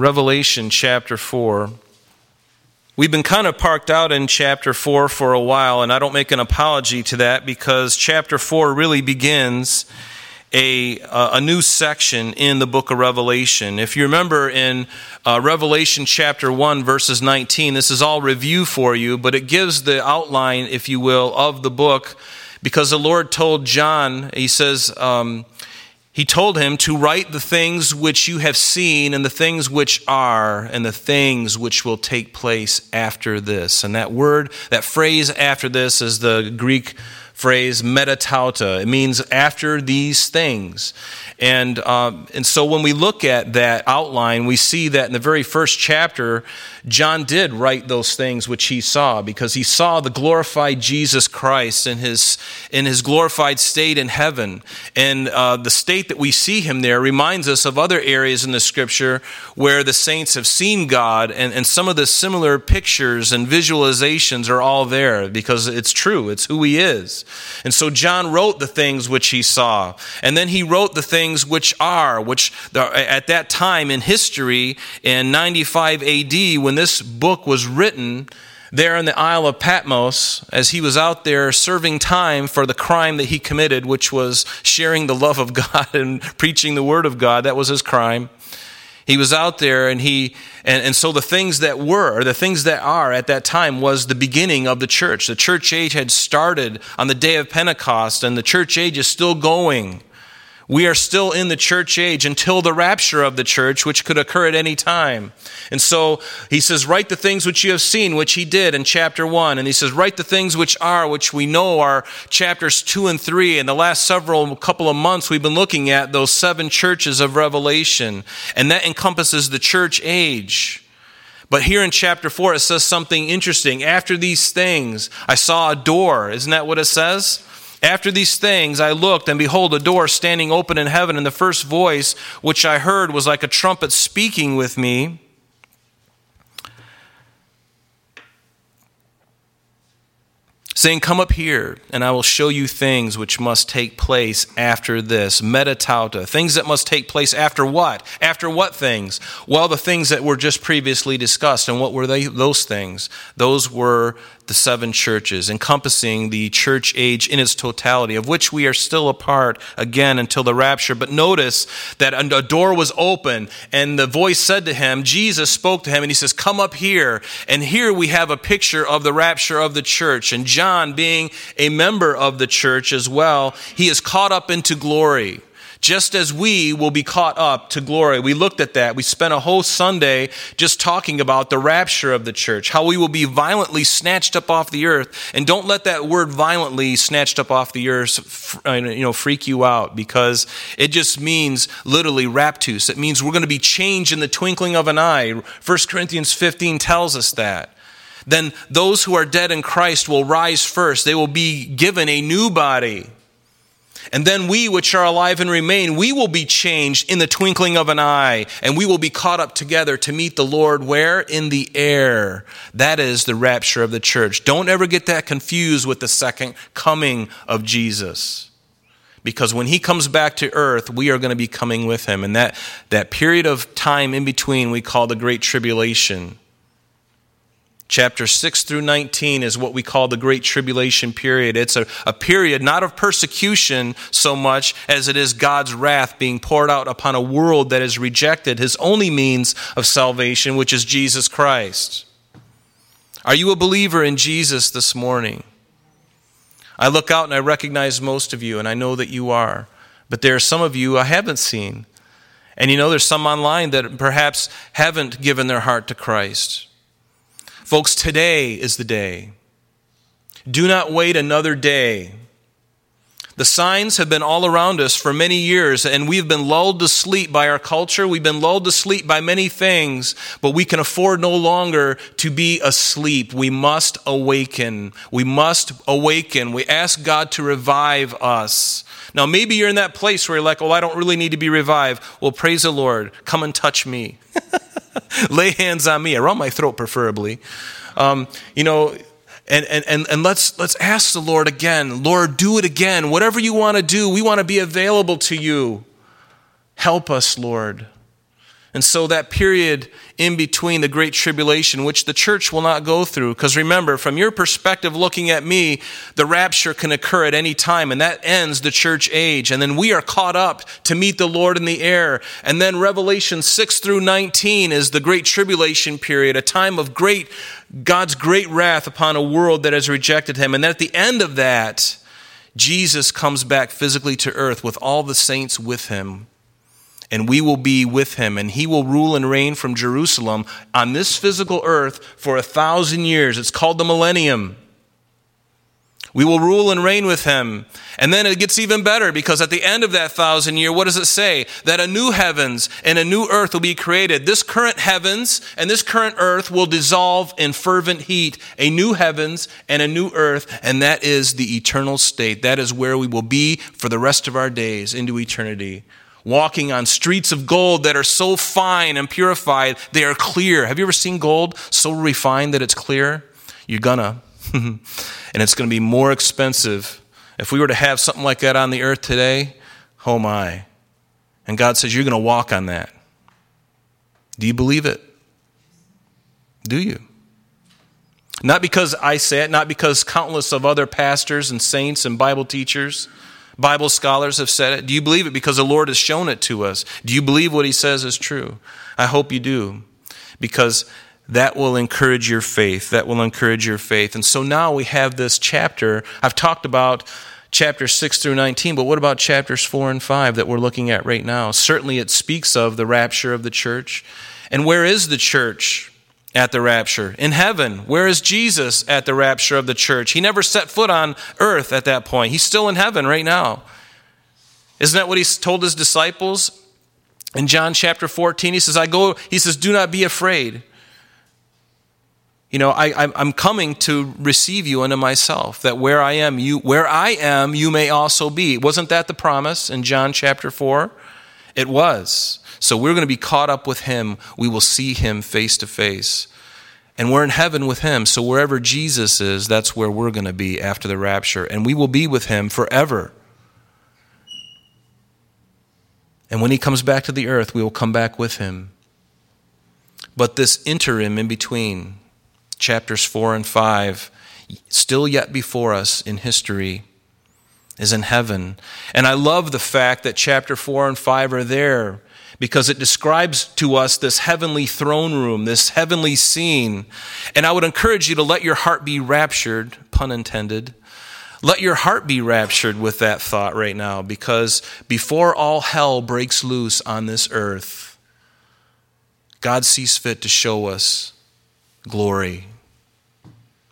Revelation chapter 4. We've been kind of parked out in chapter 4 for a while, and I don't make an apology to that because chapter 4 really begins a, a new section in the book of Revelation. If you remember in uh, Revelation chapter 1, verses 19, this is all review for you, but it gives the outline, if you will, of the book because the Lord told John, he says, um, he told him to write the things which you have seen, and the things which are, and the things which will take place after this. And that word, that phrase after this is the Greek phrase metatauta. It means after these things. And, um, and so when we look at that outline, we see that in the very first chapter, John did write those things which he saw because he saw the glorified Jesus Christ in his, in his glorified state in heaven. And uh, the state that we see him there reminds us of other areas in the scripture where the saints have seen God, and, and some of the similar pictures and visualizations are all there because it's true, it's who he is. And so John wrote the things which he saw, and then he wrote the things which are, which at that time in history, in 95 AD, when this book was written, there in the Isle of Patmos, as he was out there serving time for the crime that he committed, which was sharing the love of God and preaching the word of God. That was his crime. He was out there, and he and, and so the things that were, or the things that are at that time was the beginning of the church. The church age had started on the day of Pentecost, and the church age is still going. We are still in the church age until the rapture of the church, which could occur at any time. And so he says, Write the things which you have seen, which he did in chapter 1. And he says, Write the things which are, which we know are chapters 2 and 3. In the last several couple of months, we've been looking at those seven churches of Revelation. And that encompasses the church age. But here in chapter 4, it says something interesting. After these things, I saw a door. Isn't that what it says? After these things, I looked, and behold, a door standing open in heaven, and the first voice which I heard was like a trumpet speaking with me. saying, Come up here, and I will show you things which must take place after this. Metatauta, things that must take place after what? After what things? Well, the things that were just previously discussed. And what were they, those things? Those were the seven churches, encompassing the church age in its totality, of which we are still a part again until the rapture. But notice that a door was open, and the voice said to him, Jesus spoke to him, and he says, Come up here. And here we have a picture of the rapture of the church. And John, being a member of the church as well, he is caught up into glory just as we will be caught up to glory. We looked at that. We spent a whole Sunday just talking about the rapture of the church, how we will be violently snatched up off the earth. And don't let that word violently snatched up off the earth, uh, you know, freak you out because it just means literally raptus. It means we're going to be changed in the twinkling of an eye. 1 Corinthians 15 tells us that then those who are dead in Christ will rise first. They will be given a new body. And then we, which are alive and remain, we will be changed in the twinkling of an eye, and we will be caught up together to meet the Lord where? In the air. That is the rapture of the church. Don't ever get that confused with the second coming of Jesus. Because when he comes back to earth, we are going to be coming with him. And that, that period of time in between we call the Great Tribulation. Chapter 6 through 19 is what we call the Great Tribulation period. It's a, a period not of persecution so much as it is God's wrath being poured out upon a world that has rejected his only means of salvation, which is Jesus Christ. Are you a believer in Jesus this morning? I look out and I recognize most of you, and I know that you are. But there are some of you I haven't seen. And you know, there's some online that perhaps haven't given their heart to Christ. Folks, today is the day. Do not wait another day. The signs have been all around us for many years, and we've been lulled to sleep by our culture. We've been lulled to sleep by many things, but we can afford no longer to be asleep. We must awaken. We must awaken. We ask God to revive us. Now, maybe you're in that place where you're like, oh, I don't really need to be revived. Well, praise the Lord. Come and touch me. Lay hands on me, around my throat preferably. Um, you know, and, and, and, and let's, let's ask the Lord again Lord, do it again. Whatever you want to do, we want to be available to you. Help us, Lord. And so that period in between the Great Tribulation, which the church will not go through, because remember, from your perspective looking at me, the rapture can occur at any time, and that ends the church age. And then we are caught up to meet the Lord in the air. And then Revelation 6 through 19 is the Great Tribulation period, a time of great, God's great wrath upon a world that has rejected Him. And then at the end of that, Jesus comes back physically to earth with all the saints with Him and we will be with him, and he will rule and reign from Jerusalem on this physical earth for a thousand years. It's called the millennium. We will rule and reign with him. And then it gets even better because at the end of that thousand year, what does it say? That a new heavens and a new earth will be created. This current heavens and this current earth will dissolve in fervent heat. A new heavens and a new earth, and that is the eternal state. That is where we will be for the rest of our days into eternity walking on streets of gold that are so fine and purified, they are clear. Have you ever seen gold so refined that it's clear? You're gonna. and it's gonna be more expensive. If we were to have something like that on the earth today, oh my. And God says, You're gonna walk on that. Do you believe it? Do you? Not because I say it, not because countless of other pastors and saints and Bible teachers Bible scholars have said it. Do you believe it because the Lord has shown it to us? Do you believe what He says is true? I hope you do, because that will encourage your faith. That will encourage your faith. And so now we have this chapter. I've talked about chapter 6 through 19, but what about chapters 4 and 5 that we're looking at right now? Certainly it speaks of the rapture of the church. And where is the church? At the rapture? In heaven. Where is Jesus at the rapture of the church? He never set foot on earth at that point. He's still in heaven right now. Isn't that what he told his disciples? In John chapter 14, he says, I go, he says, do not be afraid. You know, I, I'm coming to receive you unto myself, that where I am, you where I am, you may also be. Wasn't that the promise in John chapter 4? It was. So we're going to be caught up with him. We will see him face to face. And we're in heaven with him. So wherever Jesus is, that's where we're going to be after the rapture. And we will be with him forever. And when he comes back to the earth, we will come back with him. But this interim in between, chapters 4 and 5, still yet before us in history, is in heaven. And I love the fact that chapter 4 and 5 are there because it describes to us this heavenly throne room, this heavenly scene. And I would encourage you to let your heart be raptured, pun intended. Let your heart be raptured with that thought right now because before all hell breaks loose on this earth, God sees fit to show us glory.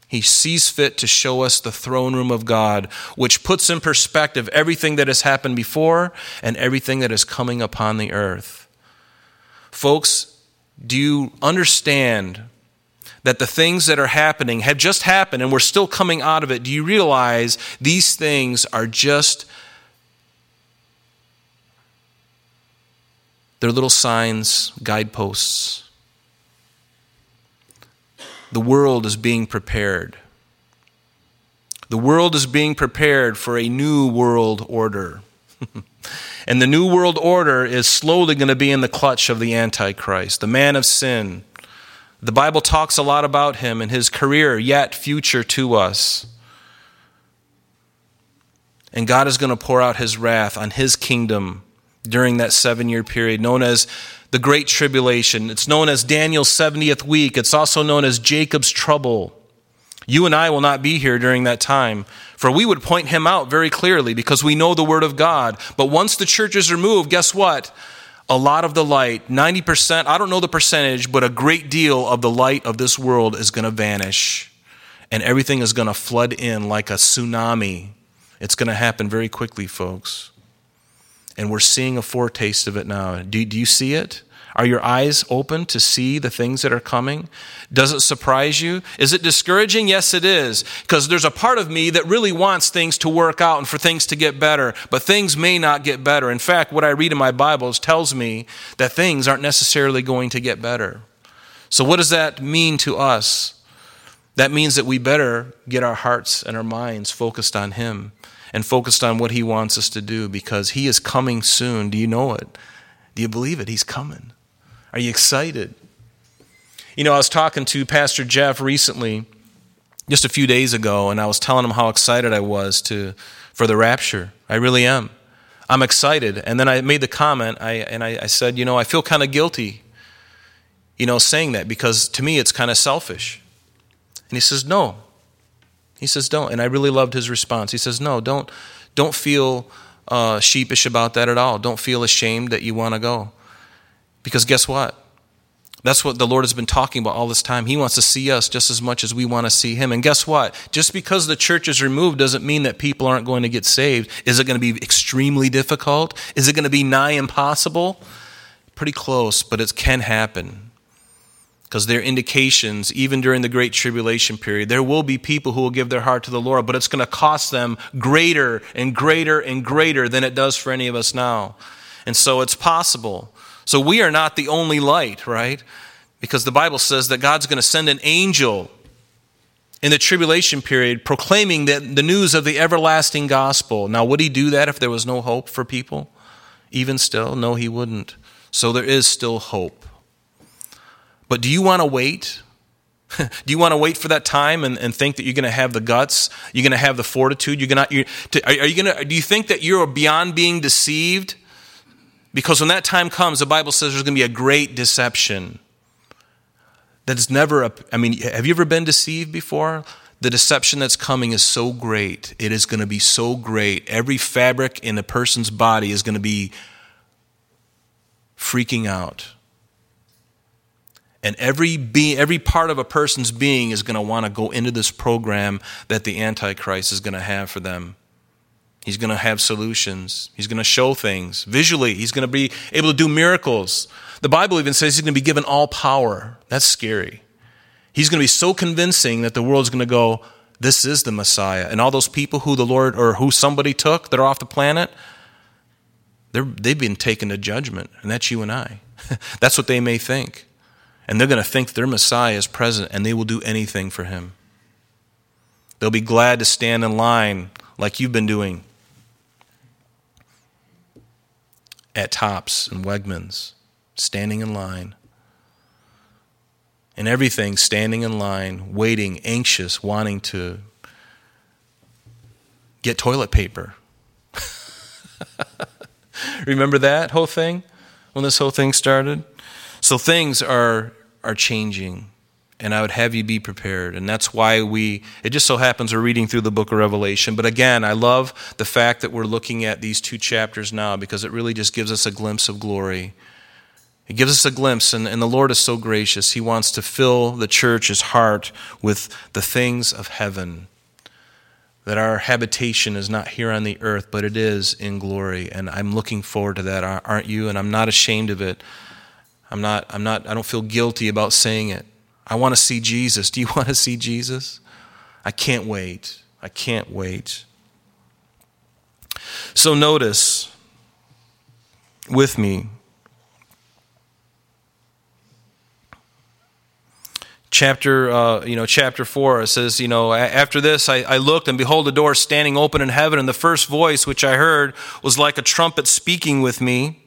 He sees fit to show us the throne room of God, which puts in perspective everything that has happened before and everything that is coming upon the earth. Folks, do you understand that the things that are happening have just happened and we're still coming out of it? Do you realize these things are just they're little signs, guideposts? the world is being prepared. The world is being prepared for a new world order. and the new world order is slowly going to be in the clutch of the Antichrist, the man of sin. The Bible talks a lot about him and his career, yet future to us. And God is going to pour out his wrath on his kingdom during that seven year period, known as the Great Tribulation. It's known as Daniel's 70th week. It's also known as Jacob's trouble. You and I will not be here during that time, for we would point him out very clearly because we know the Word of God. But once the churches are moved, guess what? A lot of the light, 90%, I don't know the percentage, but a great deal of the light of this world is going to vanish. And everything is going to flood in like a tsunami. It's going to happen very quickly, folks and we're seeing a foretaste of it now. Do, do you see it? Are your eyes open to see the things that are coming? Does it surprise you? Is it discouraging? Yes, it is. Because there's a part of me that really wants things to work out and for things to get better, but things may not get better. In fact, what I read in my Bibles tells me that things aren't necessarily going to get better. So, what does that mean to us? That means that we better get our hearts and our minds focused on Him and focused on what He wants us to do because He is coming soon. Do you know it? Do you believe it? He's coming. Are you excited? You know, I was talking to Pastor Jeff recently, just a few days ago, and I was telling him how excited I was to for the rapture. I really am. I'm excited. And then I made the comment, I, and I, I said, you know, I feel kind of guilty, you know, saying that because to me it's kind of selfish. And he says, no. He says, don't. And I really loved his response. He says, no, don't, don't feel uh, sheepish about that at all. Don't feel ashamed that you want to go. Because guess what? That's what the Lord has been talking about all this time. He wants to see us just as much as we want to see Him. And guess what? Just because the church is removed doesn't mean that people aren't going to get saved. Is it going to be extremely difficult? Is it going to be nigh impossible? Pretty close, but it can happen. Because there are indications, even during the Great Tribulation period, there will be people who will give their heart to the Lord, but it's going to cost them greater and greater and greater than it does for any of us now. And so it's possible so we are not the only light, right? Because the Bible says that God's going to send an angel in the tribulation period proclaiming that the news of the everlasting gospel. Now, would he do that if there was no hope for people? Even still? No, he wouldn't. So there is still hope. But do you want to wait? do you want to wait for that time and, and think that you're going to have the guts? You're going to have the fortitude? You're going to, are you going to, do you think that you're beyond being deceived? Because when that time comes, the Bible says there's going to be a great deception. That is never, a, I mean, have you ever been deceived before? The deception that's coming is so great. It is going to be so great. Every fabric in a person's body is going to be freaking out. And every, be, every part of a person's being is going to want to go into this program that the Antichrist is going to have for them. He's going to have solutions. He's going to show things visually. He's going to be able to do miracles. The Bible even says he's going to be given all power. That's scary. He's going to be so convincing that the world's going to go, this is the Messiah. And all those people who the Lord or who somebody took that are off the planet, they're, they've been taken to judgment. And that's you and I. that's what they may think. And they're going to think their Messiah is present and they will do anything for him. They'll be glad to stand in line like you've been doing at Tops and Wegmans, standing in line. And everything standing in line, waiting, anxious, wanting to get toilet paper. Remember that whole thing when this whole thing started? So things are are changing and I would have you be prepared. And that's why we, it just so happens we're reading through the book of Revelation. But again, I love the fact that we're looking at these two chapters now because it really just gives us a glimpse of glory. It gives us a glimpse, and, and the Lord is so gracious. He wants to fill the church's heart with the things of heaven. That our habitation is not here on the earth, but it is in glory. And I'm looking forward to that, aren't you? And I'm not ashamed of it. I'm not, I'm not, I don't feel guilty about saying it. I want to see Jesus. Do you want to see Jesus? I can't wait. I can't wait. So notice with me chapter uh, you know chapter 4 it says you know after this I, I looked and behold a door standing open in heaven and the first voice which i heard was like a trumpet speaking with me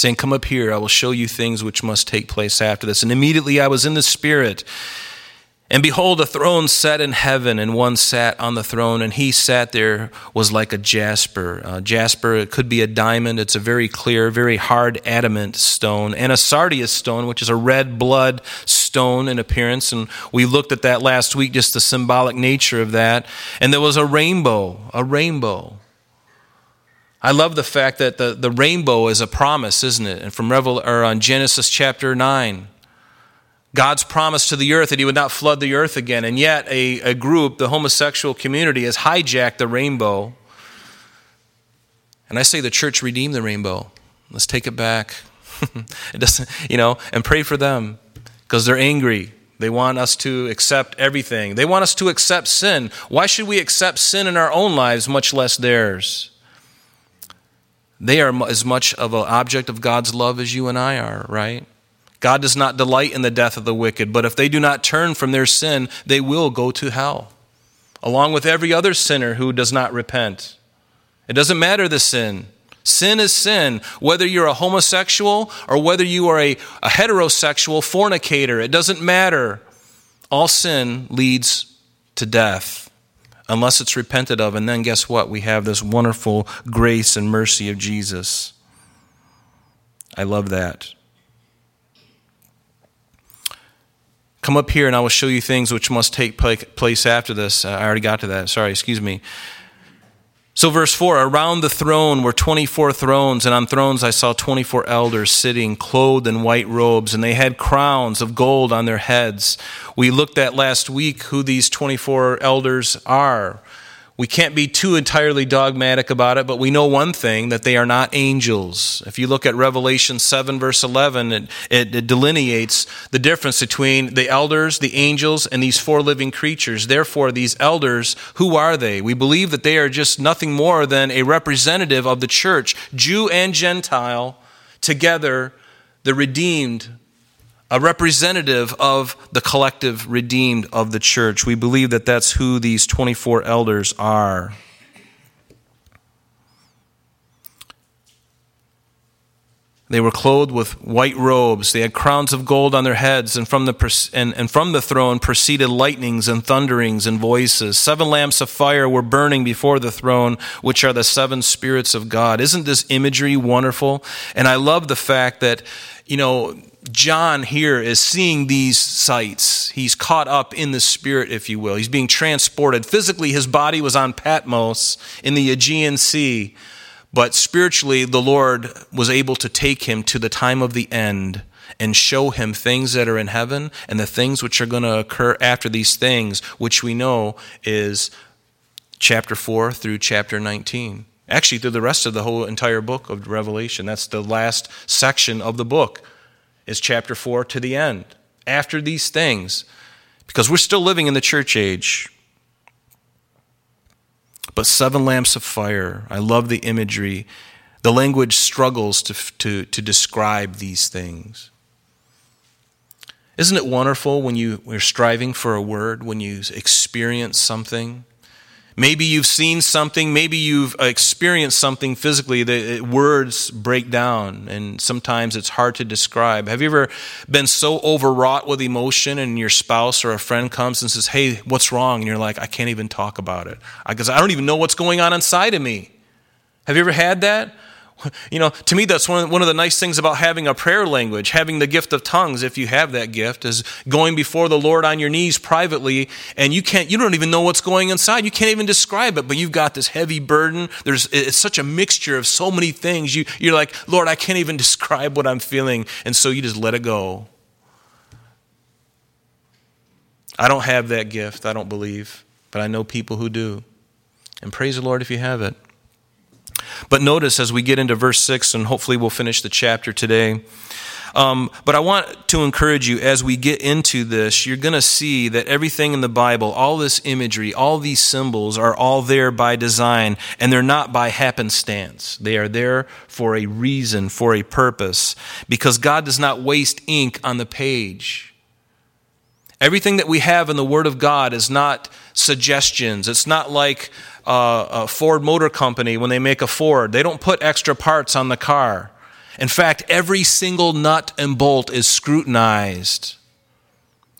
saying, Come up here, I will show you things which must take place after this. And immediately I was in the Spirit. And behold, a throne set in heaven, and one sat on the throne, and he sat there was like a jasper. Uh, jasper, it could be a diamond. It's a very clear, very hard adamant stone, and a sardius stone, which is a red blood stone in appearance. And we looked at that last week, just the symbolic nature of that. And there was a rainbow, a rainbow. I love the fact that the, the rainbow is a promise, isn't it? And from Revel or on Genesis chapter 9. God's promise to the earth that he would not flood the earth again. And yet, a, a group, the homosexual community, has hijacked the rainbow. And I say the church redeem the rainbow. Let's take it back. it doesn't, you know, and pray for them because they're angry. They want us to accept everything. They want us to accept sin. Why should we accept sin in our own lives, much less theirs? They are as much of an object of God's love as you and I are, right? God does not delight in the death of the wicked, but if they do not turn from their sin, they will go to hell. along with every other sinner who does not repent. It doesn't matter the sin. Sin is sin, whether you're a homosexual or whether you are a, a heterosexual fornicator. It doesn't matter. All sin leads to death unless it's repented of. And then guess what? We have this wonderful grace and mercy of Jesus. I love that. Come up here and I will show you things which must take place after this. Uh, I already got to that. Sorry, excuse me. So, verse 4 Around the throne were 24 thrones, and on thrones I saw 24 elders sitting, clothed in white robes, and they had crowns of gold on their heads. We looked at last week who these 24 elders are. We can't be too entirely dogmatic about it, but we know one thing that they are not angels. If you look at Revelation 7, verse 11, it, it, it, delineates the difference between the elders, the angels, and these four living creatures. Therefore, these elders, who are they? We believe that they are just nothing more than a representative of the church, Jew and Gentile, together, the redeemed a representative of the collective redeemed of the church. We believe that that's who these 24 elders are. They were clothed with white robes. They had crowns of gold on their heads, and from the, and, and from the throne proceeded lightnings and thunderings and voices. Seven lamps of fire were burning before the throne, which are the seven spirits of God. Isn't this imagery wonderful? And I love the fact that, you know, John here is seeing these sights. He's caught up in the spirit, if you will. He's being transported. Physically, his body was on Patmos in the Aegean Sea, but spiritually, the Lord was able to take him to the time of the end and show him things that are in heaven and the things which are going to occur after these things, which we know is chapter 4 through chapter 19. Actually, through the rest of the whole entire book of Revelation. That's the last section of the book is chapter 4 to the end. After these things, because we're still living in the church age. But seven lamps of fire, I love the imagery. The language struggles to, to, to describe these things. Isn't it wonderful when you, are striving for a word, when you experience something? Maybe you've seen something, maybe you've experienced something physically that uh, words break down and sometimes it's hard to describe. Have you ever been so overwrought with emotion and your spouse or a friend comes and says, Hey, what's wrong? And you're like, I can't even talk about it because I don't even know what's going on inside of me. Have you ever had that? You know, to me, that's one of, one of the nice things about having a prayer language, having the gift of tongues, if you have that gift, is going before the Lord on your knees privately, and you can't, you don't even know what's going inside. You can't even describe it, but you've got this heavy burden. There's, it's such a mixture of so many things. You, you're like, Lord, I can't even describe what I'm feeling, and so you just let it go. I don't have that gift, I don't believe, but I know people who do. And praise the Lord if you have it. But notice as we get into verse 6, and hopefully we'll finish the chapter today. Um, but I want to encourage you as we get into this, you're going to see that everything in the Bible, all this imagery, all these symbols are all there by design, and they're not by happenstance. They are there for a reason, for a purpose, because God does not waste ink on the page. Everything that we have in the Word of God is not suggestions. It's not like uh, a Ford Motor Company, when they make a Ford, they don't put extra parts on the car. In fact, every single nut and bolt is scrutinized.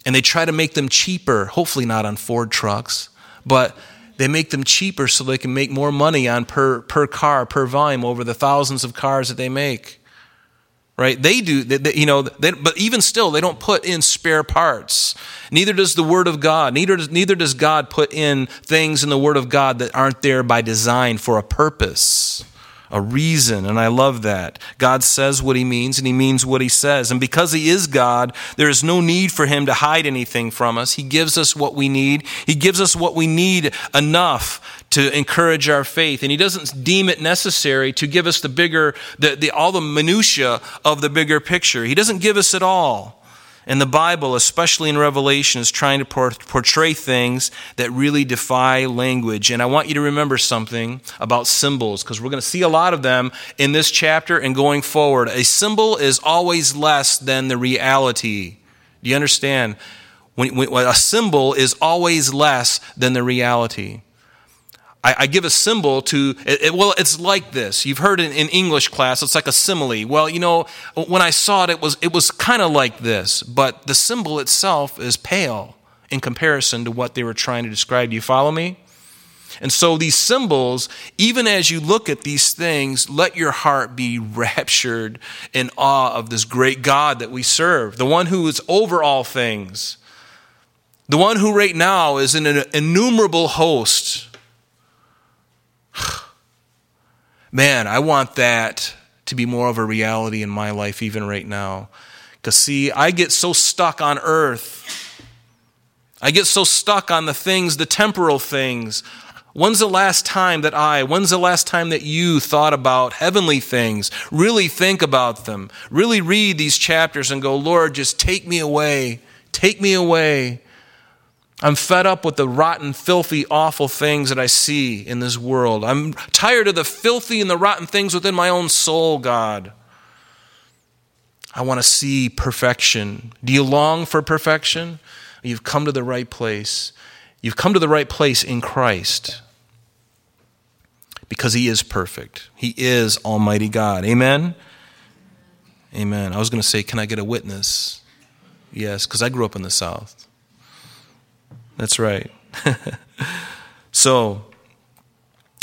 And they try to make them cheaper, hopefully not on Ford trucks, but they make them cheaper so they can make more money on per, per car, per volume over the thousands of cars that they make right? They do, they, they, you know, they, but even still, they don't put in spare parts. Neither does the Word of God. Neither does, neither does God put in things in the Word of God that aren't there by design for a purpose a reason, and I love that. God says what He means, and He means what He says. And because He is God, there is no need for Him to hide anything from us. He gives us what we need, He gives us what we need enough to encourage our faith. And He doesn't deem it necessary to give us the bigger, the, the, all the minutiae of the bigger picture. He doesn't give us it all. And the Bible, especially in Revelation, is trying to portray things that really defy language. And I want you to remember something about symbols, because we're going to see a lot of them in this chapter and going forward. A symbol is always less than the reality. Do you understand? When, when, a symbol is always less than the reality. I, I give a symbol to, it, it, well, it's like this. You've heard in, in English class, it's like a simile. Well, you know, when I saw it, it was, it was kind of like this, but the symbol itself is pale in comparison to what they were trying to describe. Do you follow me? And so these symbols, even as you look at these things, let your heart be raptured in awe of this great God that we serve, the one who is over all things, the one who right now is in an innumerable host Man, I want that to be more of a reality in my life, even right now. Because, see, I get so stuck on earth. I get so stuck on the things, the temporal things. When's the last time that I, when's the last time that you thought about heavenly things? Really think about them. Really read these chapters and go, Lord, just take me away. Take me away. I'm fed up with the rotten, filthy, awful things that I see in this world. I'm tired of the filthy and the rotten things within my own soul, God. I want to see perfection. Do you long for perfection? You've come to the right place. You've come to the right place in Christ because He is perfect. He is Almighty God. Amen? Amen. I was going to say, can I get a witness? Yes, because I grew up in the South. That's right. so,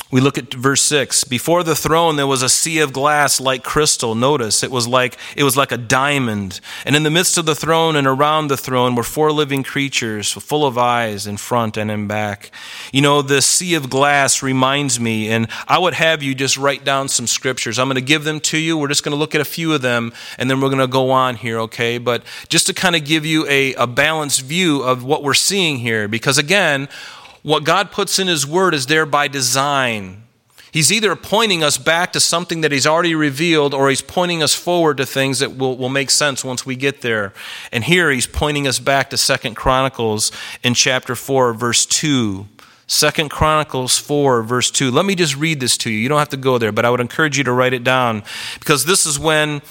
we look at verse 6. Before the throne there was a sea of glass like crystal. Notice it was like it was like a diamond. And in the midst of the throne and around the throne were four living creatures full of eyes in front and in back. You know, the sea of glass reminds me and I would have you just write down some scriptures. I'm going to give them to you. We're just going to look at a few of them and then we're going to go on here, okay? But just to kind of give you a, a balanced view of what we're seeing here because again, what God puts in His Word is there by design. He's either pointing us back to something that He's already revealed, or He's pointing us forward to things that will, will make sense once we get there. And here He's pointing us back to Second Chronicles in chapter 4, verse 2. Second Chronicles 4, verse 2. Let me just read this to you. You don't have to go there, but I would encourage you to write it down because this is when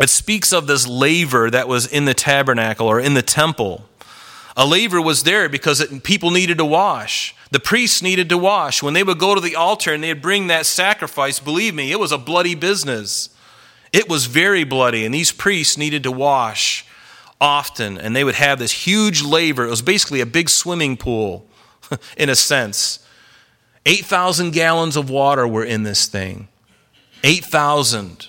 it speaks of this laver that was in the tabernacle or in the temple. A laver was there because it, people needed to wash. The priests needed to wash. When they would go to the altar and they'd bring that sacrifice, believe me, it was a bloody business. It was very bloody, and these priests needed to wash often, and they would have this huge laver. It was basically a big swimming pool, in a sense. 8,000 gallons of water were in this thing. 8,000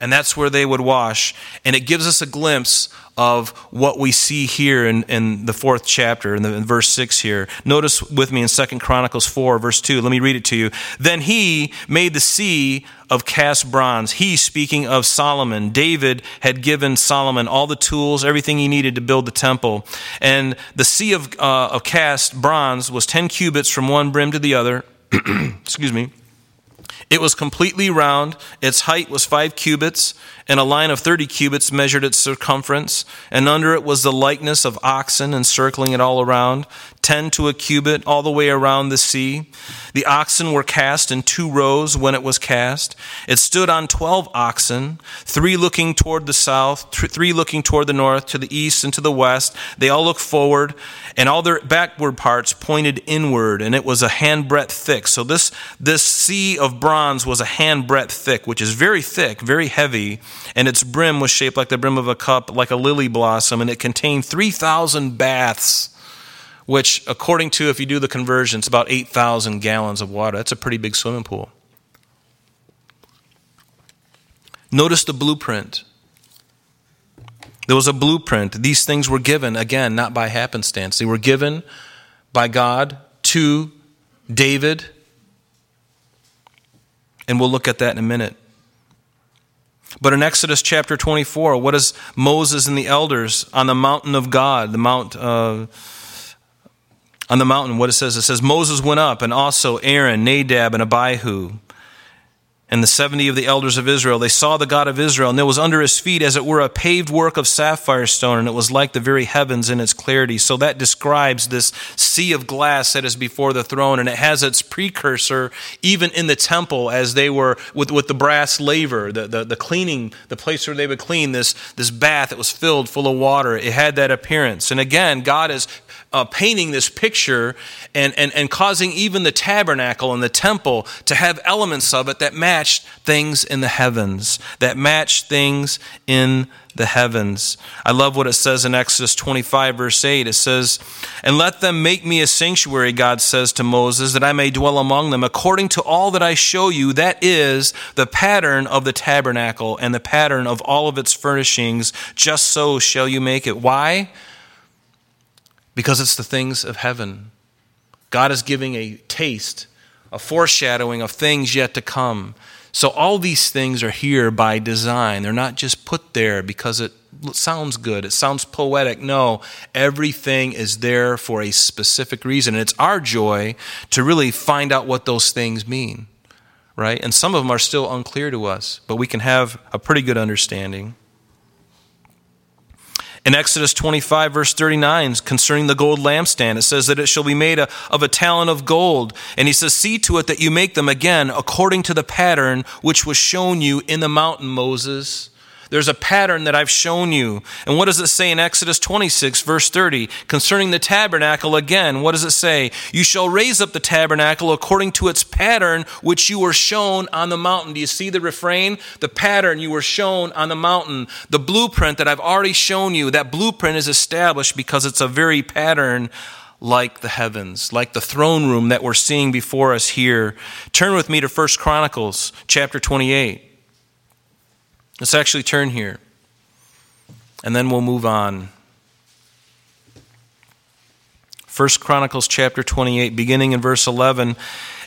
and that's where they would wash. And it gives us a glimpse of what we see here in, in the fourth chapter, in, the, in verse 6 here. Notice with me in Second Chronicles 4, verse 2. Let me read it to you. Then he made the sea of cast bronze. He, speaking of Solomon, David had given Solomon all the tools, everything he needed to build the temple. And the sea of, uh, of cast bronze was 10 cubits from one brim to the other. Excuse me it was completely round. Its height was five cubits, and a line of thirty cubits measured its circumference. And under it was the likeness of oxen encircling it all around, ten to a cubit, all the way around the sea. The oxen were cast in two rows when it was cast. It stood on twelve oxen, three looking toward the south, three looking toward the north, to the east, and to the west. They all looked forward, and all their backward parts pointed inward, and it was a handbreadth thick. So this, this sea of bronze bronze was a handbreadth thick, which is very thick, very heavy, and its brim was shaped like the brim of a cup, like a lily blossom, and it contained 3,000 baths, which, according to, if you do the conversion, it's about 8,000 gallons of water. That's a pretty big swimming pool. Notice the blueprint. There was a blueprint. These things were given, again, not by happenstance. They were given by God to David and we'll look at that in a minute. But in Exodus chapter 24, what does Moses and the elders on the mountain of God, the mount, uh, on the mountain, what it says? It says, Moses went up, and also Aaron, Nadab, and Abihu. And the 70 of the elders of Israel. They saw the God of Israel, and there was under his feet, as it were, a paved work of sapphire stone, and it was like the very heavens in its clarity. So that describes this sea of glass that is before the throne, and it has its precursor even in the temple as they were with, with the brass laver, the, the, the cleaning, the place where they would clean this, this bath that was filled full of water. It had that appearance. And again, God is uh, painting this picture and, and, and causing even the tabernacle and the temple to have elements of it that matched things in the heavens, that matched things in the heavens. I love what it says in Exodus 25, verse 8. It says, And let them make me a sanctuary, God says to Moses, that I may dwell among them, according to all that I show you. That is the pattern of the tabernacle and the pattern of all of its furnishings. Just so shall you make it. Why? Because it's the things of heaven. God is giving a taste, a foreshadowing of things yet to come. So all these things are here by design. They're not just put there because it sounds good, it sounds poetic. No, everything is there for a specific reason. And it's our joy to really find out what those things mean, right? And some of them are still unclear to us, but we can have a pretty good understanding. In Exodus 25, verse 39, concerning the gold lampstand, it says that it shall be made of a talent of gold. And he says, See to it that you make them again according to the pattern which was shown you in the mountain, Moses. There's a pattern that I've shown you. And what does it say in Exodus 26, verse 30? Concerning the tabernacle, again, what does it say? You shall raise up the tabernacle according to its pattern, which you were shown on the mountain. Do you see the refrain? The pattern you were shown on the mountain. The blueprint that I've already shown you, that blueprint is established because it's a very pattern like the heavens, like the throne room that we're seeing before us here. Turn with me to 1 Chronicles chapter 28. Let's actually turn here, and then we'll move on. First Chronicles chapter 28, beginning in verse 11.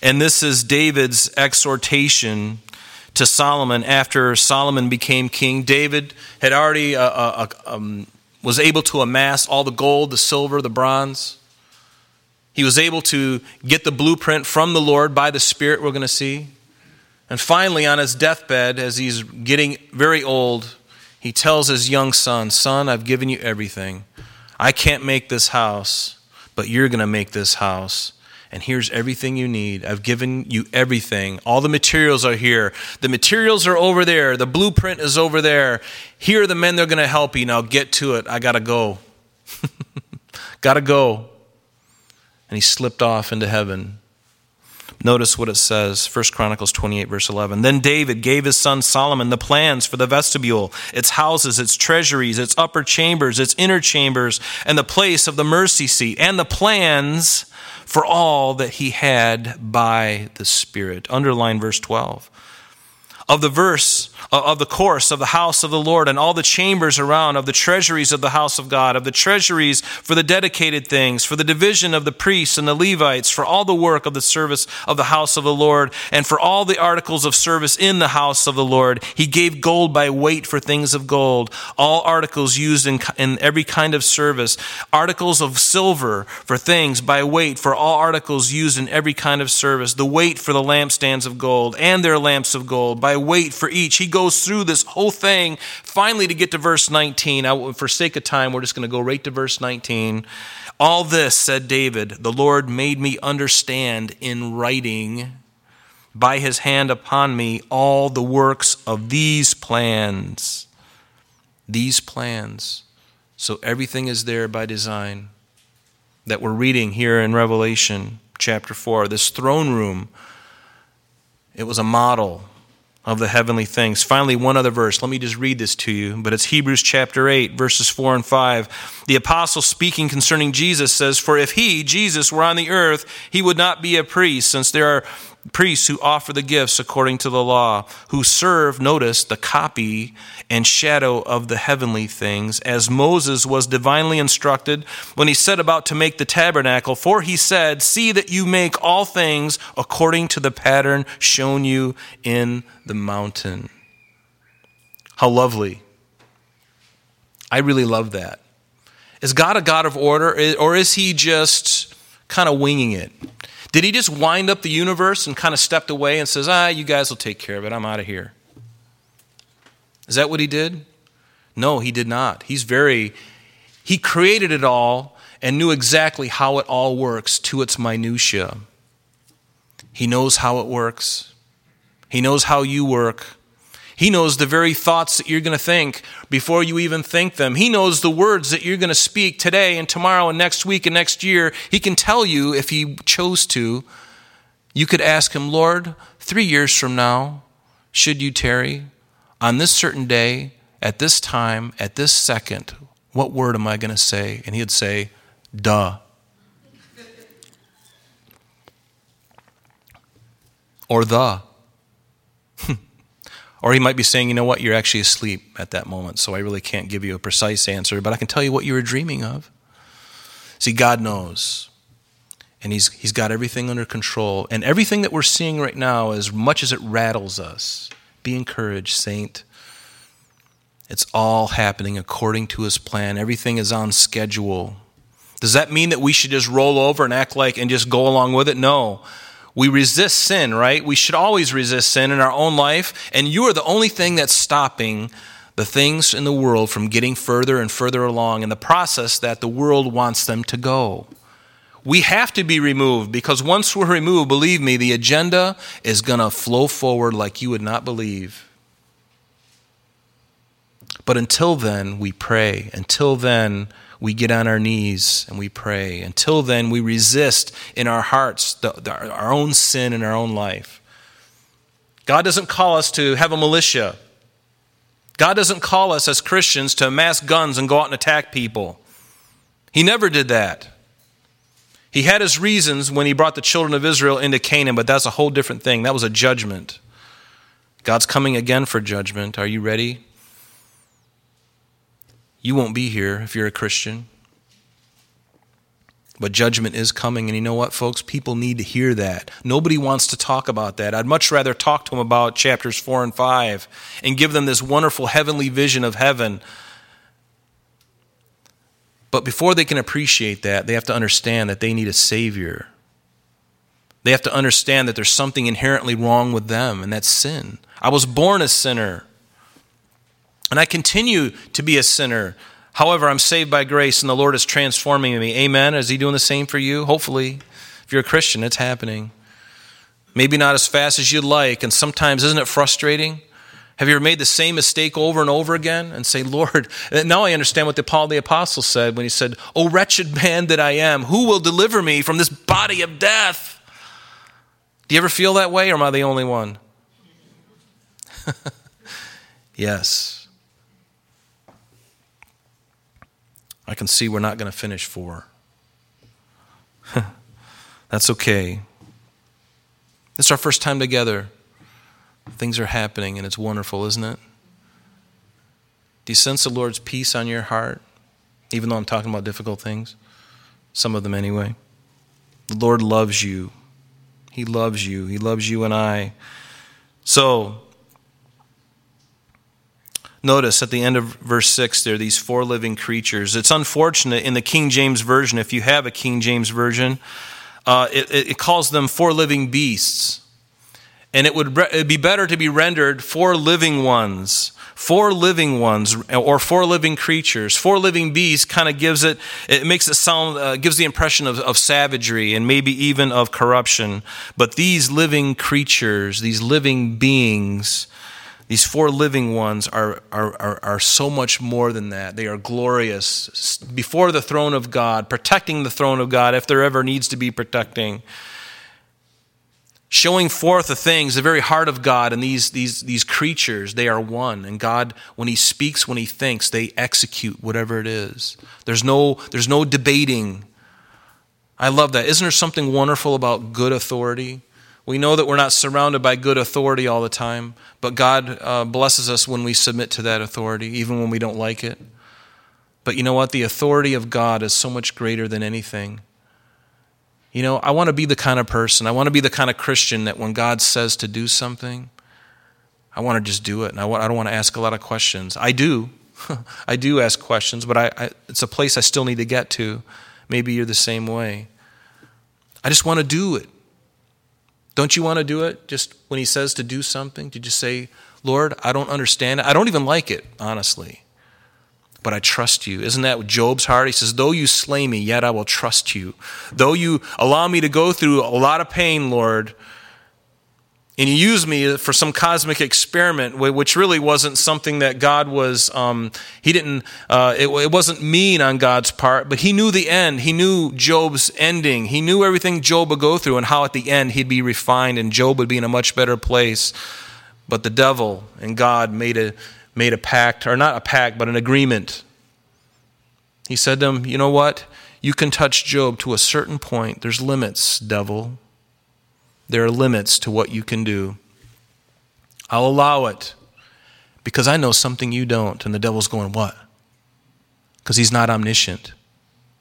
And this is David's exhortation to Solomon after Solomon became king. David had already uh, uh, uh um, was able to amass all the gold, the silver, the bronze. He was able to get the blueprint from the Lord by the Spirit, we're going to see. And finally, on his deathbed, as he's getting very old, he tells his young son, Son, I've given you everything. I can't make this house, but you're going to make this house. And here's everything you need. I've given you everything. All the materials are here. The materials are over there. The blueprint is over there. Here are the men that are going to help you. Now get to it. I got to go. got to go. And he slipped off into heaven. Notice what it says, 1 Chronicles 28, verse 11. Then David gave his son Solomon the plans for the vestibule, its houses, its treasuries, its upper chambers, its inner chambers, and the place of the mercy seat, and the plans for all that he had by the Spirit. Underline verse 12. Of the verse, of the course of the house of the Lord and all the chambers around, of the treasuries of the house of God, of the treasuries for the dedicated things, for the division of the priests and the Levites, for all the work of the service of the house of the Lord, and for all the articles of service in the house of the Lord. He gave gold by weight for things of gold, all articles used in, in every kind of service, articles of silver for things by weight for all articles used in every kind of service, the weight for the lampstands of gold and their lamps of gold, by weight for each. He goes goes through this whole thing finally to get to verse 19. I, for sake of time, we're just going to go right to verse 19. All this, said David, the Lord made me understand in writing by his hand upon me all the works of these plans. These plans. So everything is there by design that we're reading here in Revelation chapter 4. This throne room, it was a model of the heavenly things. Finally, one other verse. Let me just read this to you, but it's Hebrews chapter 8, verses 4 and 5. The apostle speaking concerning Jesus says, For if he, Jesus, were on the earth, he would not be a priest, since there are priests who offer the gifts according to the law, who serve, notice, the copy and shadow of the heavenly things, as Moses was divinely instructed when he set about to make the tabernacle. For he said, See that you make all things according to the pattern shown you in the mountain. How lovely. I really love that. Is God a God of order, or is he just kind of winging it? Did he just wind up the universe and kind of stepped away and says, ah, you guys will take care of it. I'm out of here? Is that what he did? No, he did not. He's very, he created it all and knew exactly how it all works to its minutiae. He knows how it works. He knows how you work. He knows the very thoughts that you're going to think before you even think them. He knows the words that you're going to speak today and tomorrow and next week and next year. He can tell you if he chose to. You could ask him, Lord, three years from now, should you tarry, on this certain day, at this time, at this second, what word am I going to say? And he'd say, duh. Or the. Or he might be saying, you know what, you're actually asleep at that moment, so I really can't give you a precise answer, but I can tell you what you were dreaming of. See, God knows. And he's, he's got everything under control. And everything that we're seeing right now, as much as it rattles us, be encouraged, saint. It's all happening according to his plan. Everything is on schedule. Does that mean that we should just roll over and act like and just go along with it? No we resist sin, right? We should always resist sin in our own life, and you are the only thing that's stopping the things in the world from getting further and further along in the process that the world wants them to go. We have to be removed because once we're removed, believe me, the agenda is going to flow forward like you would not believe. But until then, we pray. Until then, we get on our knees and we pray. Until then, we resist in our hearts the, the, our own sin in our own life. God doesn't call us to have a militia. God doesn't call us as Christians to amass guns and go out and attack people. He never did that. He had his reasons when he brought the children of Israel into Canaan, but that's a whole different thing. That was a judgment. God's coming again for judgment. Are you ready? You won't be here if you're a Christian. But judgment is coming, and you know what, folks? People need to hear that. Nobody wants to talk about that. I'd much rather talk to them about chapters 4 and 5 and give them this wonderful heavenly vision of heaven. But before they can appreciate that, they have to understand that they need a Savior. They have to understand that there's something inherently wrong with them, and that's sin. I was born a sinner. And I continue to be a sinner. However, I'm saved by grace and the Lord is transforming me. Amen. Is He doing the same for you? Hopefully. If you're a Christian, it's happening. Maybe not as fast as you'd like. And sometimes, isn't it frustrating? Have you ever made the same mistake over and over again and say, Lord, now I understand what the Paul the Apostle said when he said, O wretched man that I am, who will deliver me from this body of death? Do you ever feel that way, or am I the only one? yes. I can see we're not going to finish four. That's okay. It's our first time together. Things are happening, and it's wonderful, isn't it? Do you sense the Lord's peace on your heart, even though I'm talking about difficult things? Some of them, anyway. The Lord loves you. He loves you. He loves you and I. So, Notice at the end of verse 6 there are these four living creatures. It's unfortunate in the King James Version, if you have a King James Version, uh, it, it, calls them four living beasts. And it would re- be better to be rendered four living ones. Four living ones, or four living creatures. Four living beasts kind of gives it, it makes it sound, uh, gives the impression of, of savagery and maybe even of corruption. But these living creatures, these living beings, these four living ones are, are, are, are, so much more than that. They are glorious before the throne of God, protecting the throne of God if there ever needs to be protecting. Showing forth the things, the very heart of God, and these, these, these creatures, they are one. And God, when He speaks, when He thinks, they execute whatever it is. There's no, there's no debating. I love that. Isn't there something wonderful about good authority? We know that we're not surrounded by good authority all the time, but God uh, blesses us when we submit to that authority, even when we don't like it. But you know what? The authority of God is so much greater than anything. You know, I want to be the kind of person, I want to be the kind of Christian that when God says to do something, I want to just do it. And I, want, I don't want to ask a lot of questions. I do. I do ask questions, but I, I, it's a place I still need to get to. Maybe you're the same way. I just want to do it. Don't you want to do it? Just when he says to do something, did you say, Lord, I don't understand it? I don't even like it, honestly. But I trust you. Isn't that Job's heart? He says, Though you slay me, yet I will trust you. Though you allow me to go through a lot of pain, Lord, and you used me for some cosmic experiment, which really wasn't something that God was. Um, he didn't. Uh, it, it, wasn't mean on God's part, but He knew the end. He knew Job's ending. He knew everything Job would go through, and how at the end he'd be refined, and Job would be in a much better place. But the devil and God made a made a pact, or not a pact, but an agreement. He said to him, "You know what? You can touch Job to a certain point. There's limits, devil." There are limits to what you can do. I'll allow it because I know something you don't. And the devil's going, What? Because he's not omniscient.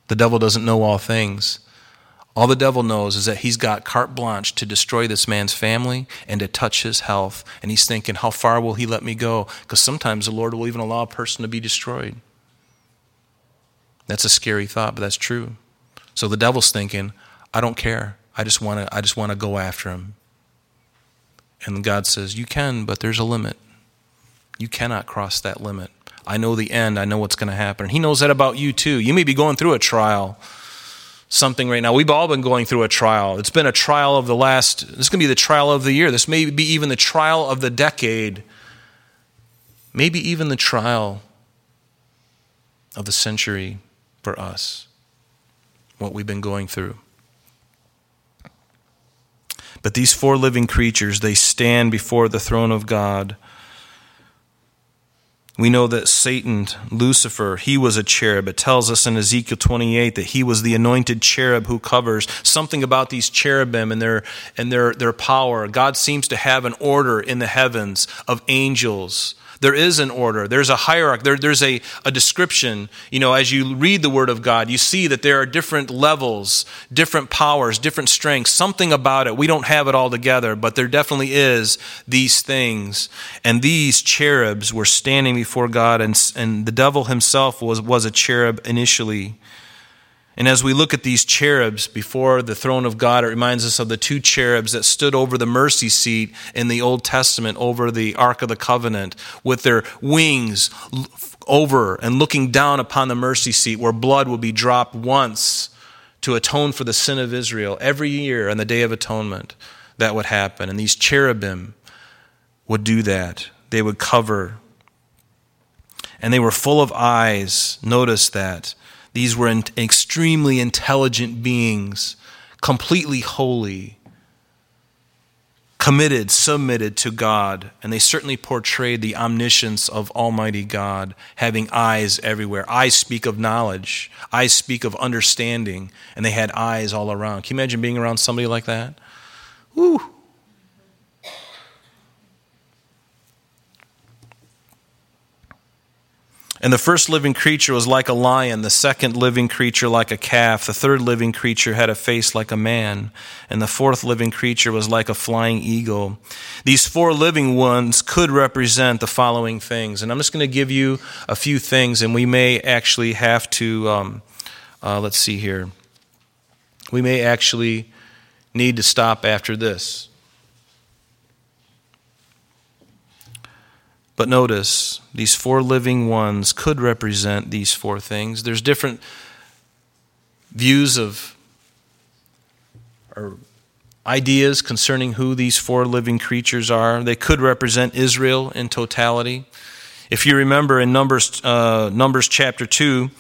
The devil doesn't know all things. All the devil knows is that he's got carte blanche to destroy this man's family and to touch his health. And he's thinking, How far will he let me go? Because sometimes the Lord will even allow a person to be destroyed. That's a scary thought, but that's true. So the devil's thinking, I don't care. I just want to I just want to go after him. And God says, "You can, but there's a limit. You cannot cross that limit. I know the end. I know what's going to happen." He knows that about you too. You may be going through a trial something right now. We've all been going through a trial. It's been a trial of the last, this is going to be the trial of the year. This may be even the trial of the decade. Maybe even the trial of the century for us, what we've been going through. But these four living creatures, they stand before the throne of God. We know that Satan, Lucifer, he was a cherub. It tells us in Ezekiel 28 that he was the anointed cherub who covers. Something about these cherubim and their and their, their power. God seems to have an order in the heavens of angels there is an order, there's a hierarchy, there, there's a, a description. You know, as you read the Word of God, you see that there are different levels, different powers, different strengths, something about it. We don't have it all together, but there definitely is these things. And these cherubs were standing before God, and, and the devil himself was, was a cherub initially. And as we look at these cherubs before the throne of God, it reminds us of the two cherubs that stood over the mercy seat in the Old Testament, over the Ark of the Covenant, with their wings over and looking down upon the mercy seat where blood will be dropped once to atone for the sin of Israel. Every year on the Day of Atonement, that would happen. And these cherubim would do that. They would cover. And they were full of eyes. Notice that these were extremely intelligent beings, completely holy, committed, submitted to God, and they certainly portrayed the omniscience of Almighty God, having eyes everywhere. Eyes speak of knowledge, eyes speak of understanding, and they had eyes all around. Can you imagine being around somebody like that? Woo! And the first living creature was like a lion, the second living creature like a calf, the third living creature had a face like a man, and the fourth living creature was like a flying eagle. These four living ones could represent the following things. And I'm just going to give you a few things, and we may actually have to, um, uh, let's see here. We may actually need to stop after this. But notice, these four living ones could represent these four things. There's different views of or ideas concerning who these four living creatures are. They could represent Israel in totality. If you remember in Numbers, uh, Numbers chapter 2,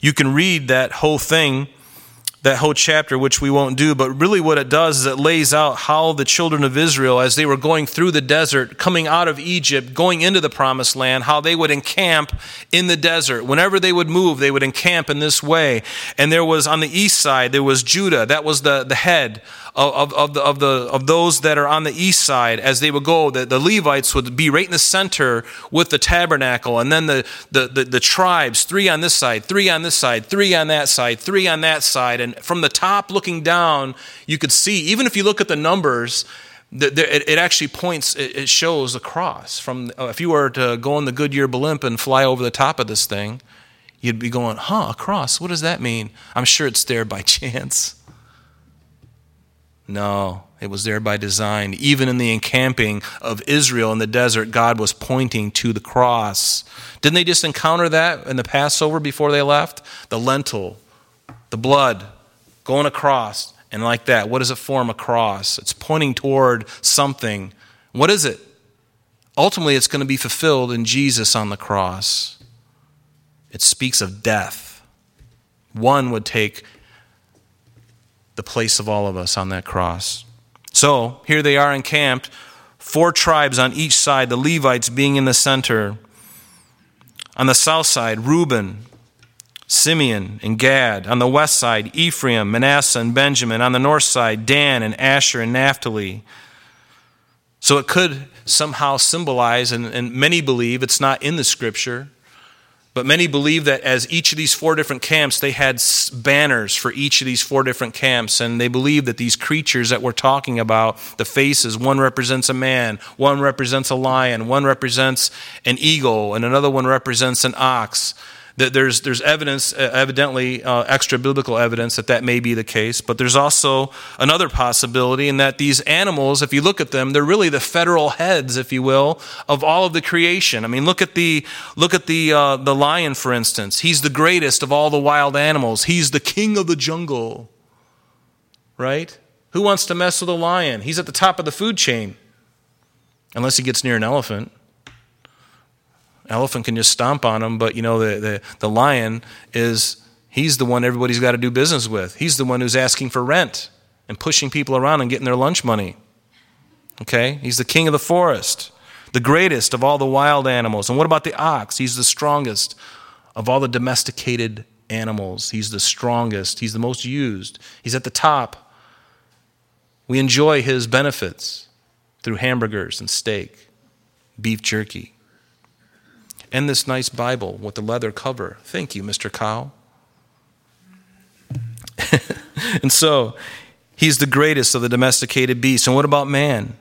you can read that whole thing that whole chapter, which we won't do, but really what it does is it lays out how the children of Israel, as they were going through the desert, coming out of Egypt, going into the promised land, how they would encamp in the desert. Whenever they would move, they would encamp in this way. And there was on the east side, there was Judah, that was the, the head of, of, the, of, the, of those that are on the east side as they would go. The, the Levites would be right in the center with the tabernacle, and then the, the, the, the tribes, three on this side, three on this side, three on that side, three on that side. And from the top looking down, you could see, even if you look at the numbers, it actually points, it shows a cross. From, uh, if you were to go on the Goodyear blimp and fly over the top of this thing, you'd be going, huh, a cross, what does that mean? I'm sure it's there by chance. No, it was there by design. Even in the encamping of Israel in the desert, God was pointing to the cross. Didn't they just encounter that in the Passover before they left? The lintel, the blood going across, and like that. What does it form? A cross. It's pointing toward something. What is it? Ultimately, it's going to be fulfilled in Jesus on the cross. It speaks of death. One would take the place of all of us on that cross. So here they are encamped, four tribes on each side, the Levites being in the center. On the south side, Reuben, Simeon, and Gad. On the west side, Ephraim, Manasseh, and Benjamin. On the north side, Dan and Asher and Naphtali. So it could somehow symbolize, and, and many believe it's not in the scripture, but many believe that as each of these four different camps, they had banners for each of these four different camps. And they believe that these creatures that we're talking about, the faces, one represents a man, one represents a lion, one represents an eagle, and another one represents an ox there's, there's evidence, uh, evidently uh, extra biblical evidence that that may be the case, but there's also another possibility in that these animals, if you look at them, they're really the federal heads, if you will, of all of the creation. I mean, look at the, look at the, uh, the lion, for instance. He's the greatest of all the wild animals, he's the king of the jungle, right? Who wants to mess with a lion? He's at the top of the food chain, unless he gets near an elephant. Elephant can just stomp on him, but you know, the, the, the lion is, he's the one everybody's got to do business with. He's the one who's asking for rent and pushing people around and getting their lunch money. Okay? He's the king of the forest, the greatest of all the wild animals. And what about the ox? He's the strongest of all the domesticated animals. He's the strongest. He's the most used. He's at the top. We enjoy his benefits through hamburgers and steak, beef jerky and this nice Bible with the leather cover. Thank you, Mr. Cow. and so, he's the greatest of the domesticated beasts. And what about man?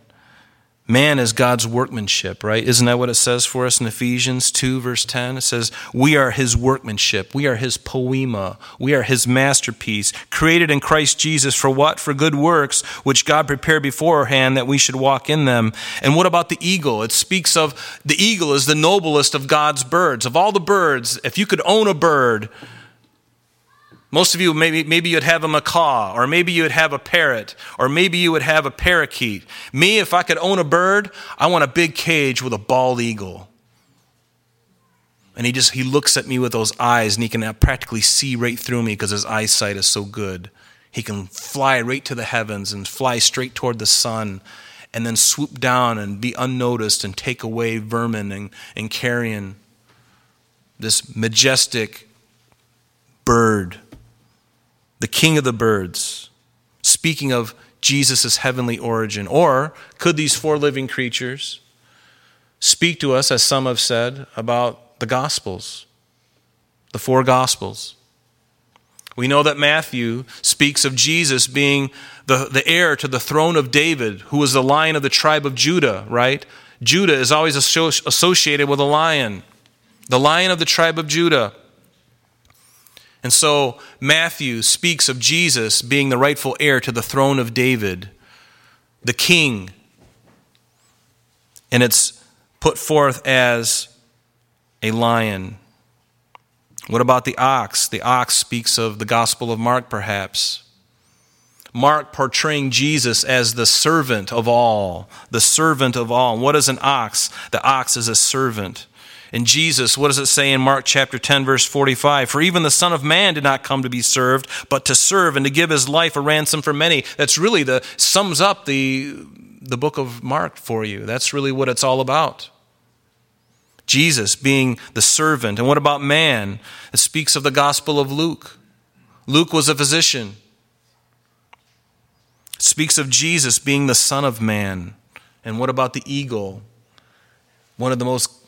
Man is God's workmanship, right? Isn't that what it says for us in Ephesians 2, verse 10? It says, We are his workmanship. We are his poema. We are his masterpiece, created in Christ Jesus for what? For good works, which God prepared beforehand that we should walk in them. And what about the eagle? It speaks of the eagle is the noblest of God's birds. Of all the birds, if you could own a bird, most of you, maybe, maybe you'd have a macaw, or maybe you would have a parrot, or maybe you would have a parakeet. Me, if I could own a bird, I want a big cage with a bald eagle. And he just he looks at me with those eyes, and he can practically see right through me because his eyesight is so good. He can fly right to the heavens and fly straight toward the sun, and then swoop down and be unnoticed and take away vermin and, and carrion. This majestic bird the king of the birds, speaking of Jesus' heavenly origin? Or could these four living creatures speak to us, as some have said, about the Gospels, the four Gospels? We know that Matthew speaks of Jesus being the, the heir to the throne of David, who was the lion of the tribe of Judah, right? Judah is always associated with a lion, the lion of the tribe of Judah. And so Matthew speaks of Jesus being the rightful heir to the throne of David, the king. And it's put forth as a lion. What about the ox? The ox speaks of the Gospel of Mark, perhaps. Mark portraying Jesus as the servant of all, the servant of all. What is an ox? The ox is a servant. And Jesus, what does it say in Mark chapter 10, verse 45? For even the Son of Man did not come to be served, but to serve and to give his life a ransom for many. That's really the sums up the, the book of Mark for you. That's really what it's all about. Jesus being the servant. And what about man? It speaks of the Gospel of Luke. Luke was a physician. It speaks of Jesus being the Son of Man. And what about the eagle? One of the most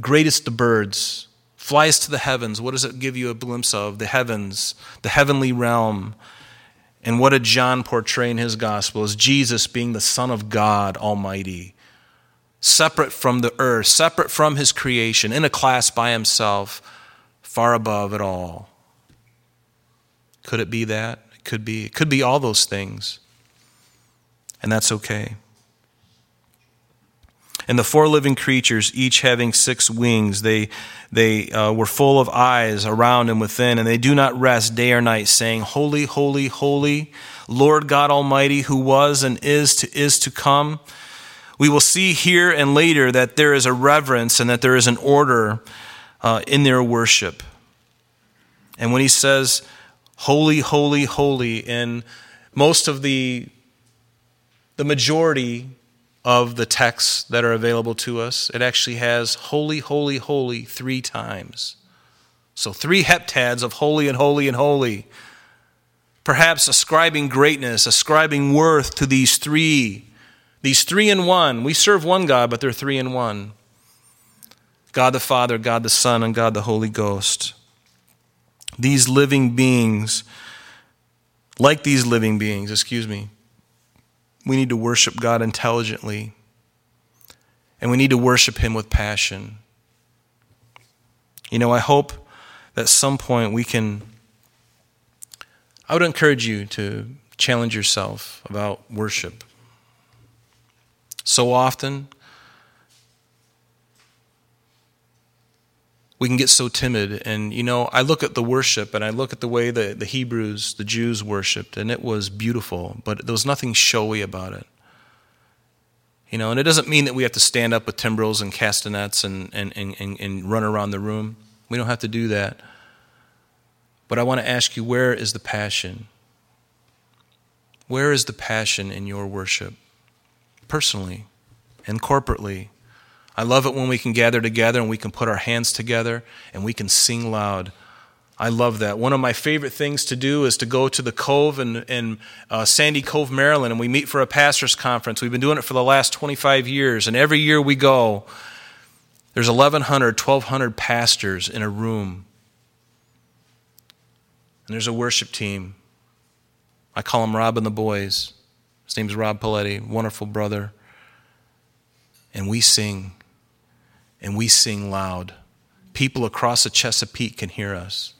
greatest of birds, flies to the heavens. What does it give you a glimpse of? The heavens, the heavenly realm. And what did John portray in his gospel Is Jesus being the Son of God Almighty, separate from the earth, separate from his creation, in a class by himself, far above it all. Could it be that? It could be. It could be all those things. and that's okay. And the four living creatures, each having six wings, they, they uh, were full of eyes around and within, and they do not rest day or night, saying, Holy, holy, holy, Lord God Almighty, who was and is to, is to come. We will see here and later that there is a reverence and that there is an order uh, in their worship. And when he says, Holy, holy, holy, in most of the, the majority of the texts that are available to us, it actually has holy, holy, holy three times. So three heptads of holy and holy and holy. Perhaps ascribing greatness, ascribing worth to these three, these three in one. We serve one God, but they're three in one God the Father, God the Son, and God the Holy Ghost. These living beings, like these living beings, excuse me, we need to worship God intelligently, and we need to worship Him with passion. You know, I hope that some point we can. I would encourage you to challenge yourself about worship. So often, we can get so timid. And, you know, I look at the worship and I look at the way that the Hebrews, the Jews worshiped, and it was beautiful, but there was nothing showy about it. You know, and it doesn't mean that we have to stand up with timbrels and castanets and, and, and, and run around the room. We don't have to do that. But I want to ask you where is the passion? Where is the passion in your worship? Personally and corporately I love it when we can gather together and we can put our hands together and we can sing loud. I love that. One of my favorite things to do is to go to the Cove in, in uh, Sandy Cove, Maryland, and we meet for a pastor's conference. We've been doing it for the last 25 years, and every year we go, there's 1,100, 1,200 pastors in a room. And there's a worship team. I call him Rob and the Boys. His name's Rob Paletti, wonderful brother. And we sing and we sing loud. People across the Chesapeake can hear us.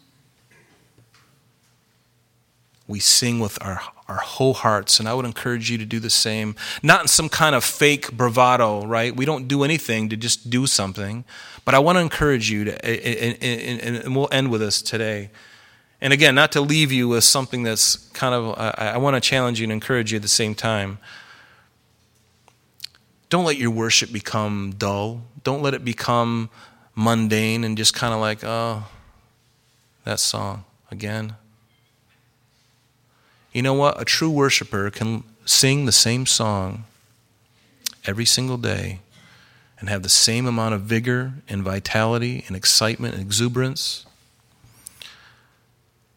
We sing with our, our whole hearts, and I would encourage you to do the same. Not in some kind of fake bravado, right? We don't do anything to just do something. But I want to encourage you to, and, and, and we'll end with this today. And again, not to leave you with something that's kind of, I, I want to challenge you and encourage you at the same time. Don't let your worship become dull. Don't let it become mundane and just kind of like, oh, that song again. You know what? A true worshiper can sing the same song every single day and have the same amount of vigor and vitality and excitement and exuberance.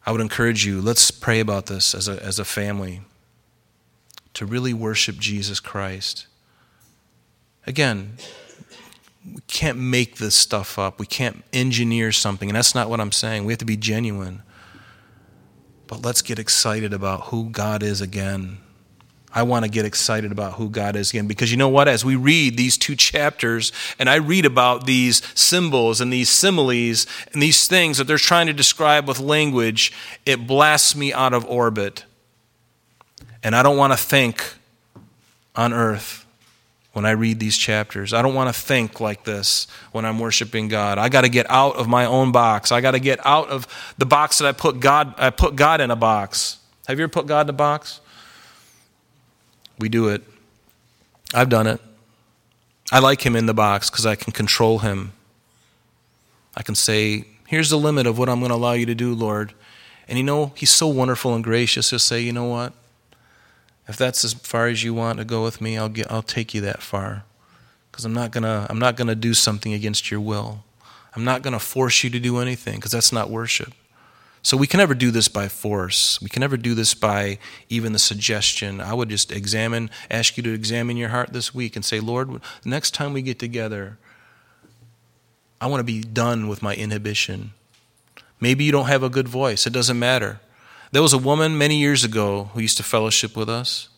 I would encourage you, let's pray about this as a, as a family to really worship Jesus Christ. Again, we can't make this stuff up. We can't engineer something, and that's not what I'm saying. We have to be genuine. But let's get excited about who God is again. I want to get excited about who God is again because you know what? As we read these two chapters and I read about these symbols and these similes and these things that they're trying to describe with language, it blasts me out of orbit. And I don't want to think on earth when I read these chapters. I don't want to think like this when I'm worshiping God. I got to get out of my own box. I got to get out of the box that I put God I put God in a box. Have you ever put God in a box? We do it. I've done it. I like him in the box because I can control him. I can say, here's the limit of what I'm going to allow you to do, Lord. And you know, he's so wonderful and gracious. He'll say, you know what? If that's as far as you want to go with me, I'll get I'll take you that far. Cuz I'm not to I'm not to do something against your will. I'm not to force you to do anything because that's not worship. So we can never do this by force. We can never do this by even the suggestion. I would just examine, ask you to examine your heart this week and say, Lord, next time we get together, I want to be done with my inhibition. Maybe you don't have a good voice. It doesn't matter. There was a woman many years ago who used to fellowship with us.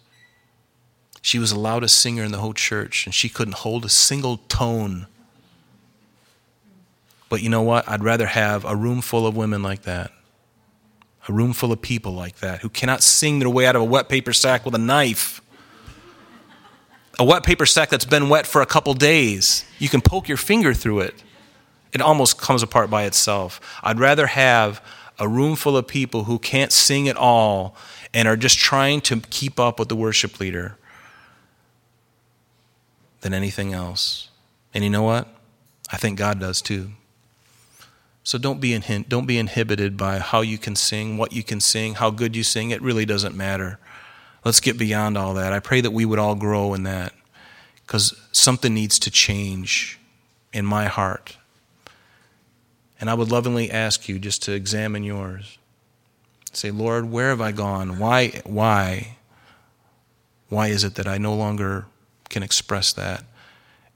She was the loudest singer in the whole church, and she couldn't hold a single tone. But you know what? I'd rather have a room full of women like that, a room full of people like that who cannot sing their way out of a wet paper sack with a knife. a wet paper sack that's been wet for a couple days. You can poke your finger through it. It almost comes apart by itself. I'd rather have a room full of people who can't sing at all and are just trying to keep up with the worship leader than anything else. And you know what? I think God does too. So don't be, in, don't be inhibited by how you can sing, what you can sing, how good you sing. It really doesn't matter. Let's get beyond all that. I pray that we would all grow in that because something needs to change in my heart. And I would lovingly ask you just to examine yours. Say, Lord, where have I gone? Why, why, why is it that I no longer can express that?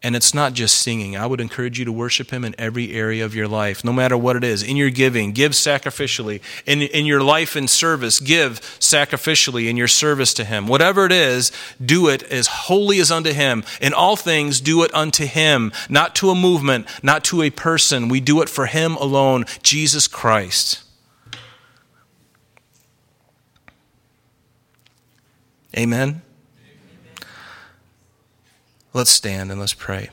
And it's not just singing. I would encourage you to worship Him in every area of your life, no matter what it is. In your giving, give sacrificially. In, in your life and service, give sacrificially in your service to Him. Whatever it is, do it as holy as unto Him. In all things, do it unto Him, not to a movement, not to a person. We do it for Him alone, Jesus Christ. Amen. Let's stand and let's pray.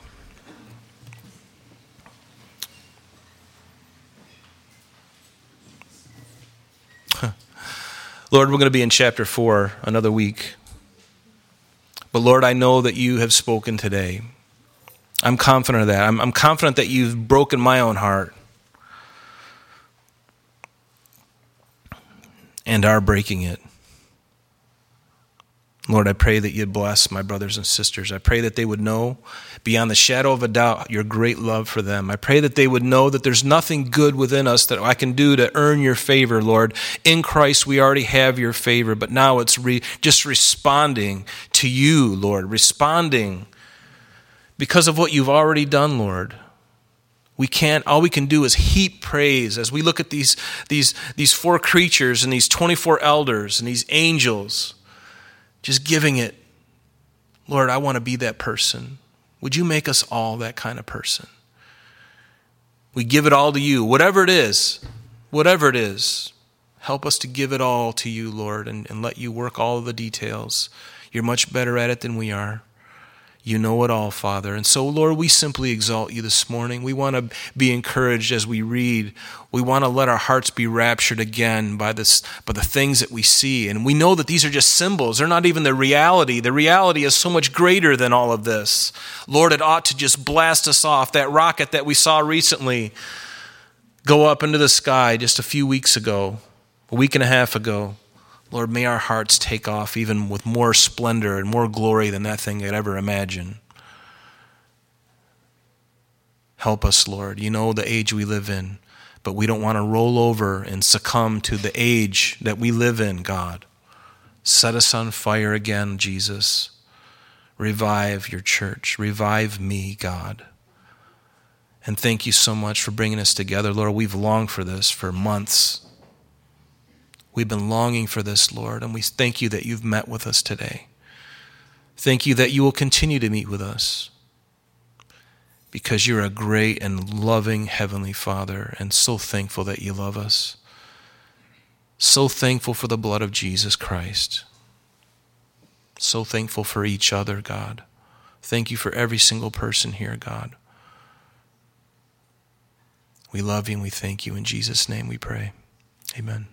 Lord, we're going to be in chapter 4 another week. But Lord, I know that you have spoken today. I'm confident of that. I'm, I'm confident that you've broken my own heart and are breaking it. Lord, I pray that you'd bless my brothers and sisters. I pray that they would know beyond the shadow of a doubt your great love for them. I pray that they would know that there's nothing good within us that I can do to earn your favor, Lord. In Christ, we already have your favor, but now it's re- just responding to you, Lord, responding because of what you've already done, Lord. We can't, all we can do is heap praise as we look at these, these, these four creatures and these 24 elders and these angels just giving it, Lord, I want to be that person. Would you make us all that kind of person? We give it all to you, whatever it is, whatever it is. Help us to give it all to you, Lord, and, and let you work all the details. You're much better at it than we are. You know it all, Father. And so, Lord, we simply exalt you this morning. We want to be encouraged as we read. We want to let our hearts be raptured again by this by the things that we see. And we know that these are just symbols. They're not even the reality. The reality is so much greater than all of this. Lord, it ought to just blast us off. That rocket that we saw recently go up into the sky just a few weeks ago, a week and a half ago. Lord, may our hearts take off even with more splendor and more glory than that thing could ever imagine. Help us, Lord. You know the age we live in, but we don't want to roll over and succumb to the age that we live in, God. Set us on fire again, Jesus. Revive your church. Revive me, God. And thank you so much for bringing us together. Lord, we've longed for this for months. We've been longing for this, Lord, and we thank you that you've met with us today. Thank you that you will continue to meet with us because you're a great and loving Heavenly Father, and so thankful that you love us. So thankful for the blood of Jesus Christ. So thankful for each other, God. Thank you for every single person here, God. We love you and we thank you. In Jesus' name we pray. Amen.